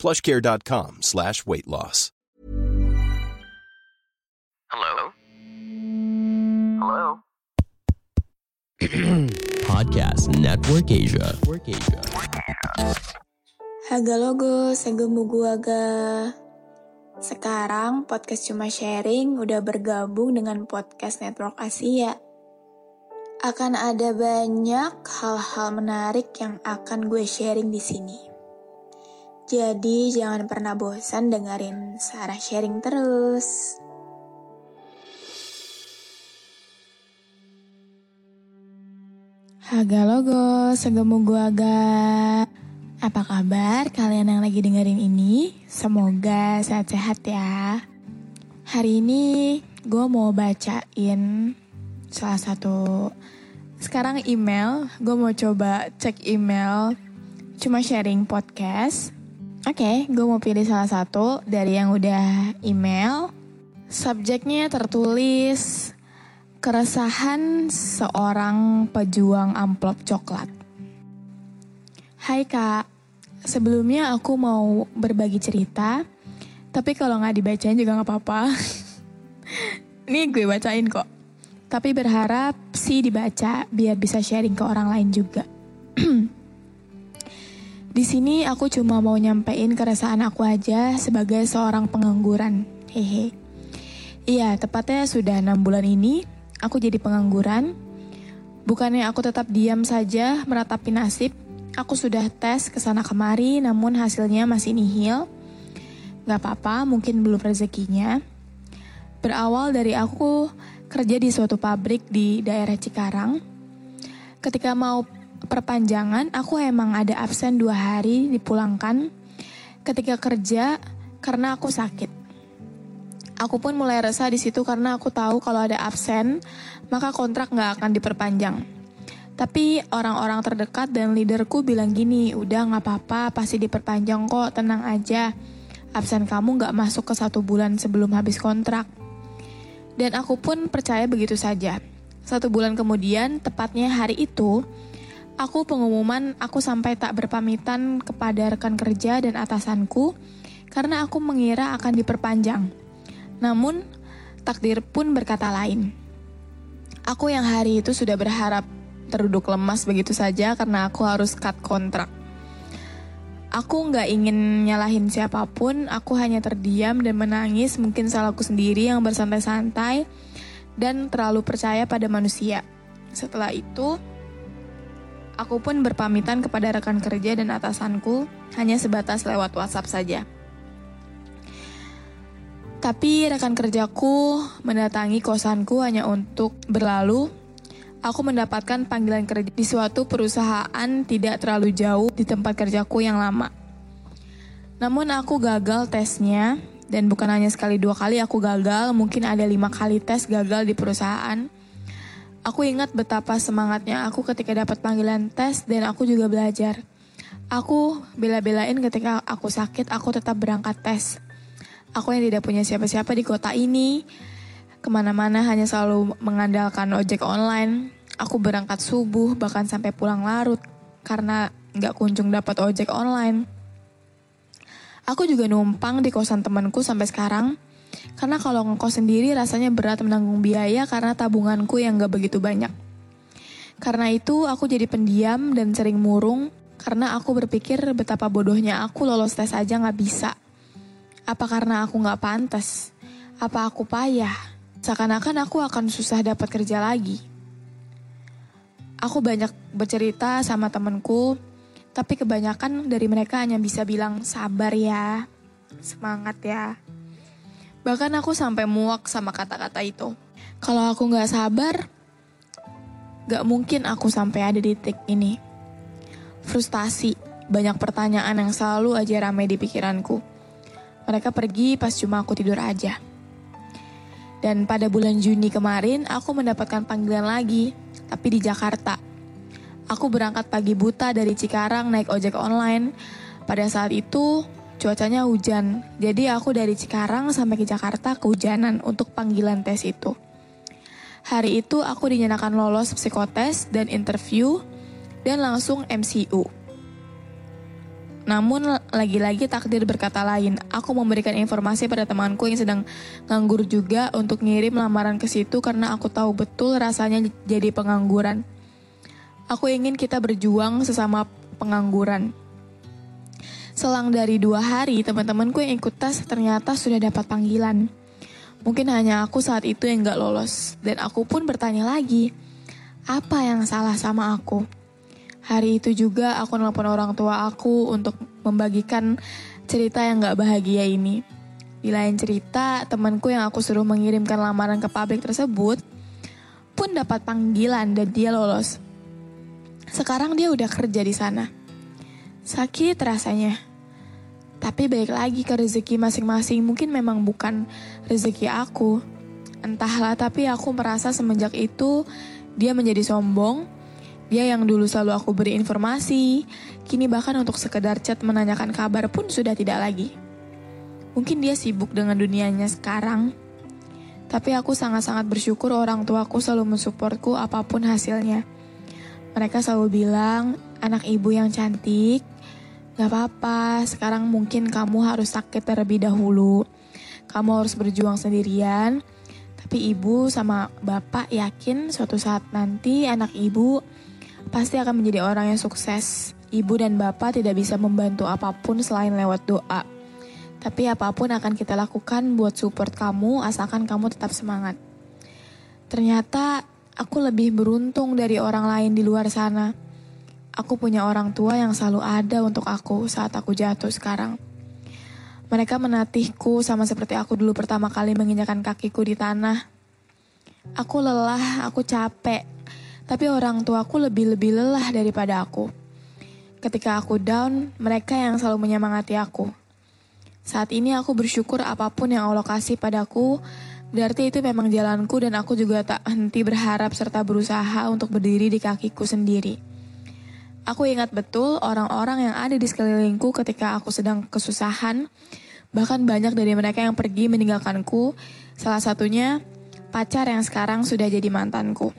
plushcare.com slash weight loss. Hello? Hello? Podcast Network Asia. Network Asia. Haga logo, segemu guaga. Sekarang podcast cuma sharing udah bergabung dengan podcast Network Asia. Akan ada banyak hal-hal menarik yang akan gue sharing di sini. Jadi jangan pernah bosan dengerin Sarah sharing terus. Haga logo, segemu guaga. Apa kabar kalian yang lagi dengerin ini? Semoga sehat-sehat ya. Hari ini gue mau bacain salah satu sekarang email. Gue mau coba cek email cuma sharing podcast. Oke, gue mau pilih salah satu dari yang udah email. Subjeknya tertulis keresahan seorang pejuang amplop coklat. Hai kak, sebelumnya aku mau berbagi cerita, tapi kalau nggak dibacain juga nggak apa-apa. Ini gue bacain kok. Tapi berharap sih dibaca biar bisa sharing ke orang lain juga. Di sini aku cuma mau nyampein keresahan aku aja sebagai seorang pengangguran. Hehe. Iya, tepatnya sudah enam bulan ini aku jadi pengangguran. Bukannya aku tetap diam saja meratapi nasib, aku sudah tes ke sana kemari namun hasilnya masih nihil. Gak apa-apa, mungkin belum rezekinya. Berawal dari aku kerja di suatu pabrik di daerah Cikarang. Ketika mau perpanjangan, aku emang ada absen dua hari dipulangkan. Ketika kerja, karena aku sakit. Aku pun mulai resah di situ karena aku tahu kalau ada absen, maka kontrak nggak akan diperpanjang. Tapi orang-orang terdekat dan leaderku bilang gini, udah nggak apa-apa, pasti diperpanjang kok, tenang aja. Absen kamu nggak masuk ke satu bulan sebelum habis kontrak. Dan aku pun percaya begitu saja. Satu bulan kemudian, tepatnya hari itu, aku pengumuman aku sampai tak berpamitan kepada rekan kerja dan atasanku karena aku mengira akan diperpanjang. Namun, takdir pun berkata lain. Aku yang hari itu sudah berharap terduduk lemas begitu saja karena aku harus cut kontrak. Aku nggak ingin nyalahin siapa pun, aku hanya terdiam dan menangis mungkin salahku sendiri yang bersantai-santai dan terlalu percaya pada manusia. Setelah itu, aku pun berpamitan kepada rekan kerja dan atasanku hanya sebatas lewat WhatsApp saja. Tapi rekan kerjaku mendatangi kosanku hanya untuk berlalu. Aku mendapatkan panggilan kerja di suatu perusahaan tidak terlalu jauh di tempat kerjaku yang lama. Namun aku gagal tesnya dan bukan hanya sekali dua kali aku gagal, mungkin ada lima kali tes gagal di perusahaan. Aku ingat betapa semangatnya aku ketika dapat panggilan tes dan aku juga belajar. Aku bela-belain ketika aku sakit, aku tetap berangkat tes. Aku yang tidak punya siapa-siapa di kota ini, ke mana-mana hanya selalu mengandalkan ojek online. Aku berangkat subuh bahkan sampai pulang larut karena nggak kunjung dapat ojek online. Aku juga numpang di kosan temanku sampai sekarang. Karena kalau ngekos sendiri rasanya berat menanggung biaya karena tabunganku yang gak begitu banyak. Karena itu aku jadi pendiam dan sering murung karena aku berpikir betapa bodohnya aku lolos tes aja gak bisa. Apa karena aku gak pantas? Apa aku payah? Seakan-akan aku akan susah dapat kerja lagi. Aku banyak bercerita sama temenku, tapi kebanyakan dari mereka hanya bisa bilang sabar ya, semangat ya. Bahkan aku sampai muak sama kata-kata itu. Kalau aku gak sabar, gak mungkin aku sampai ada di titik ini. Frustasi, banyak pertanyaan yang selalu aja ramai di pikiranku. Mereka pergi pas cuma aku tidur aja. Dan pada bulan Juni kemarin aku mendapatkan panggilan lagi, tapi di Jakarta. Aku berangkat pagi buta dari Cikarang naik ojek online. Pada saat itu cuacanya hujan, jadi aku dari Cikarang sampai ke Jakarta kehujanan untuk panggilan tes itu. Hari itu aku dinyatakan lolos psikotes dan interview dan langsung MCU. Namun lagi-lagi takdir berkata lain. Aku memberikan informasi pada temanku yang sedang nganggur juga untuk ngirim lamaran ke situ karena aku tahu betul rasanya jadi pengangguran. Aku ingin kita berjuang sesama pengangguran. Selang dari dua hari, teman-temanku yang ikut tes ternyata sudah dapat panggilan. Mungkin hanya aku saat itu yang gak lolos. Dan aku pun bertanya lagi, apa yang salah sama aku? Hari itu juga aku nelpon orang tua aku untuk membagikan cerita yang gak bahagia ini. Di lain cerita, temanku yang aku suruh mengirimkan lamaran ke pabrik tersebut pun dapat panggilan dan dia lolos. Sekarang dia udah kerja di sana. Sakit rasanya. Tapi baik lagi ke rezeki masing-masing mungkin memang bukan rezeki aku. Entahlah tapi aku merasa semenjak itu dia menjadi sombong dia yang dulu selalu aku beri informasi, kini bahkan untuk sekedar chat menanyakan kabar pun sudah tidak lagi. Mungkin dia sibuk dengan dunianya sekarang, tapi aku sangat-sangat bersyukur orang tuaku selalu mensupportku apa pun hasilnya. Mereka selalu bilang, anak ibu yang cantik, gak apa-apa, sekarang mungkin kamu harus sakit terlebih dahulu. Kamu harus berjuang sendirian, tapi ibu sama bapak yakin suatu saat nanti anak ibu pasti akan menjadi orang yang sukses. Ibu dan bapak tidak bisa membantu apa pun selain lewat doa. Tapi apa pun akan kita lakukan buat support kamu asalkan kamu tetap semangat. Ternyata aku lebih beruntung dari orang lain di luar sana. Aku punya orang tua yang selalu ada untuk aku saat aku jatuh sekarang. Mereka menatihku sama seperti aku dulu pertama kali menginjakan kakiku di tanah. Aku lelah, aku capek, tapi orang tuaku lebih-lebih lelah daripada aku. Ketika aku down, mereka yang selalu menyemangati aku. Saat ini aku bersyukur apa pun yang Allah kasih padaku, berarti itu memang jalanku dan aku juga tak henti berharap serta berusaha untuk berdiri di kakiku sendiri. Aku ingat betul orang-orang yang ada di sekelilingku ketika aku sedang kesusahan, bahkan banyak dari mereka yang pergi meninggalkanku, salah satunya pacar yang sekarang sudah jadi mantanku.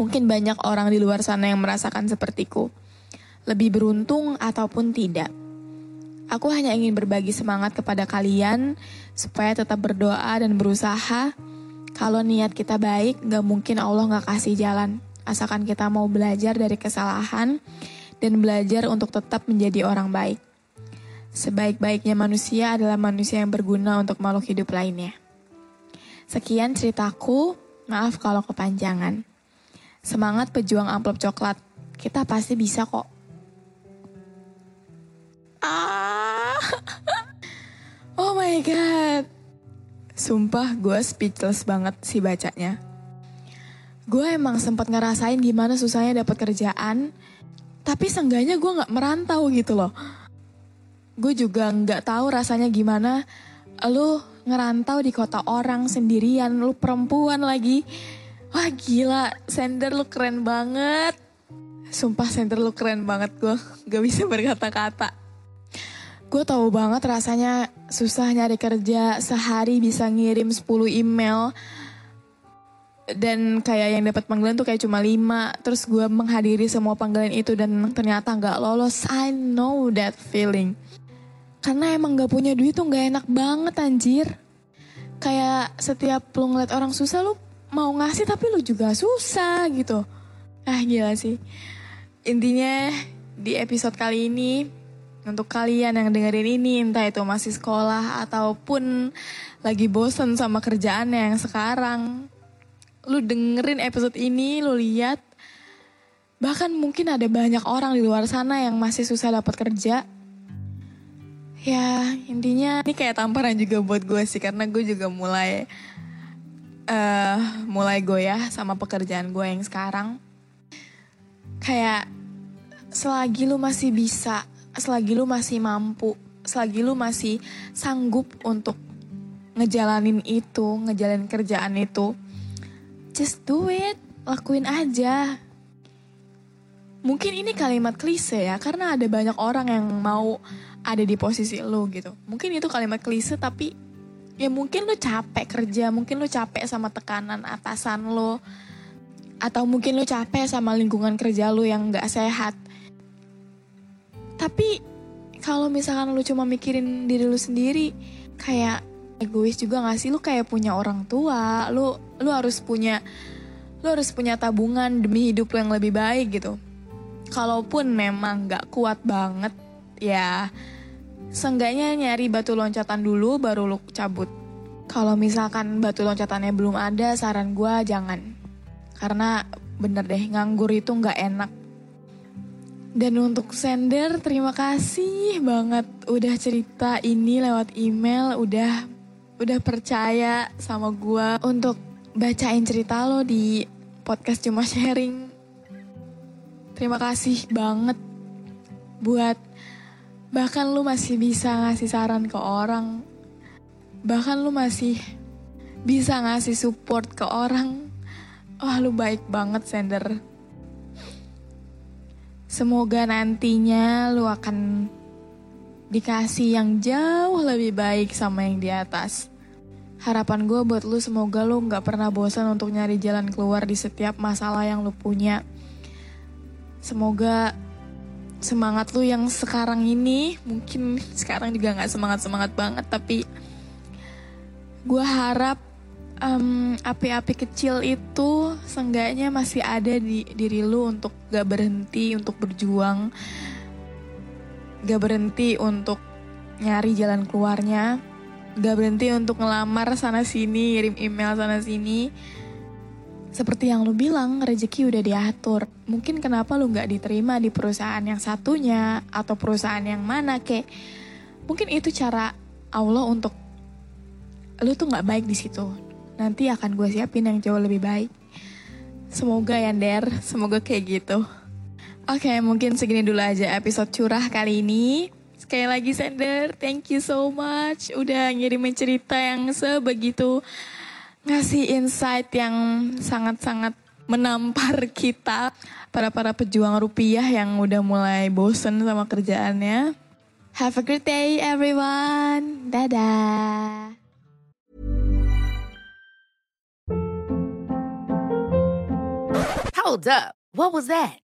Mungkin banyak orang di luar sana yang merasakan sepertiku. Lebih beruntung ataupun tidak. Aku hanya ingin berbagi semangat kepada kalian supaya tetap berdoa dan berusaha. Kalau niat kita baik, gak mungkin Allah gak kasih jalan. Asalkan kita mau belajar dari kesalahan dan belajar untuk tetap menjadi orang baik. Sebaik-baiknya manusia adalah manusia yang berguna untuk makhluk hidup lainnya. Sekian ceritaku, maaf kalau kepanjangan. Semangat pejuang amplop coklat. Kita pasti bisa kok. Ah. Oh my god. Sumpah gue speechless banget sih bacanya. Gue emang sempat ngerasain gimana susahnya dapat kerjaan, tapi seenggaknya gue nggak merantau gitu loh. Gue juga nggak tahu rasanya gimana lu ngerantau di kota orang sendirian, lu perempuan lagi Wah gila, sender lu keren banget. Sumpah sender lu keren banget gue, gak bisa berkata-kata. Gue tahu banget rasanya susah nyari kerja, sehari bisa ngirim 10 email. Dan kayak yang dapat panggilan tuh kayak cuma 5. Terus gue menghadiri semua panggilan itu dan ternyata gak lolos. I know that feeling. Karena emang gak punya duit tuh gak enak banget anjir. Kayak setiap lu ngeliat orang susah lu mau ngasih tapi lu juga susah gitu. Ah gila sih. Intinya di episode kali ini untuk kalian yang dengerin ini entah itu masih sekolah ataupun lagi bosen sama kerjaan yang sekarang. Lu dengerin episode ini, lu lihat bahkan mungkin ada banyak orang di luar sana yang masih susah dapat kerja. Ya intinya ini kayak tamparan juga buat gue sih karena gue juga mulai uh, mulai goyah sama pekerjaan gue yang sekarang. Kayak selagi lu masih bisa, selagi lu masih mampu, selagi lu masih sanggup untuk ngejalanin itu, ngejalanin kerjaan itu, just do it, lakuin aja. Mungkin ini kalimat klise ya, karena ada banyak orang yang mau ada di posisi lu gitu. Mungkin itu kalimat klise tapi ya mungkin lu capek kerja, mungkin lu capek sama tekanan atasan lo, atau mungkin lu capek sama lingkungan kerja lu yang gak sehat. Tapi kalau misalkan lu cuma mikirin diri lu sendiri, kayak egois juga gak sih? Lu kayak punya orang tua lu lu harus punya lu harus punya tabungan demi hidup lu yang lebih baik gitu. Kalaupun memang gak kuat banget ya seenggaknya nyari batu loncatan dulu baru lu cabut. Kalau misalkan batu loncatannya belum ada saran gue jangan. Karena bener deh nganggur itu gak enak. Dan untuk sender terima kasih banget udah cerita ini lewat email udah udah percaya sama gue untuk bacain cerita lo di podcast cuma sharing. Terima kasih banget buat bahkan lu masih bisa ngasih saran ke orang. Bahkan lu masih bisa ngasih support ke orang. Wah lu baik banget sender. Semoga nantinya lu akan dikasih yang jauh lebih baik sama yang di atas. Harapan gue buat lu semoga lu gak pernah bosan untuk nyari jalan keluar di setiap masalah yang lu punya. Semoga semangat lu yang sekarang ini, mungkin sekarang juga gak semangat-semangat banget, tapi gue harap um, api-api kecil itu seenggaknya masih ada di diri lu untuk gak berhenti untuk berjuang, gak berhenti untuk nyari jalan keluarnya gak berhenti untuk ngelamar sana sini, ngirim email sana sini. Seperti yang lu bilang, rezeki udah diatur. Mungkin kenapa lu gak diterima di perusahaan yang satunya atau perusahaan yang mana kek. Mungkin itu cara Allah untuk lu tuh gak baik di situ. Nanti akan gue siapin yang jauh lebih baik. Semoga ya Der, semoga kayak gitu. Oke, mungkin segini dulu aja episode curah kali ini. Sekali lagi Sender, thank you so much udah ngirimin cerita yang sebegitu ngasih insight yang sangat-sangat menampar kita para para pejuang rupiah yang udah mulai bosen sama kerjaannya. Have a great day everyone. Dadah. Hold up. What was that?